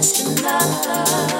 Just love.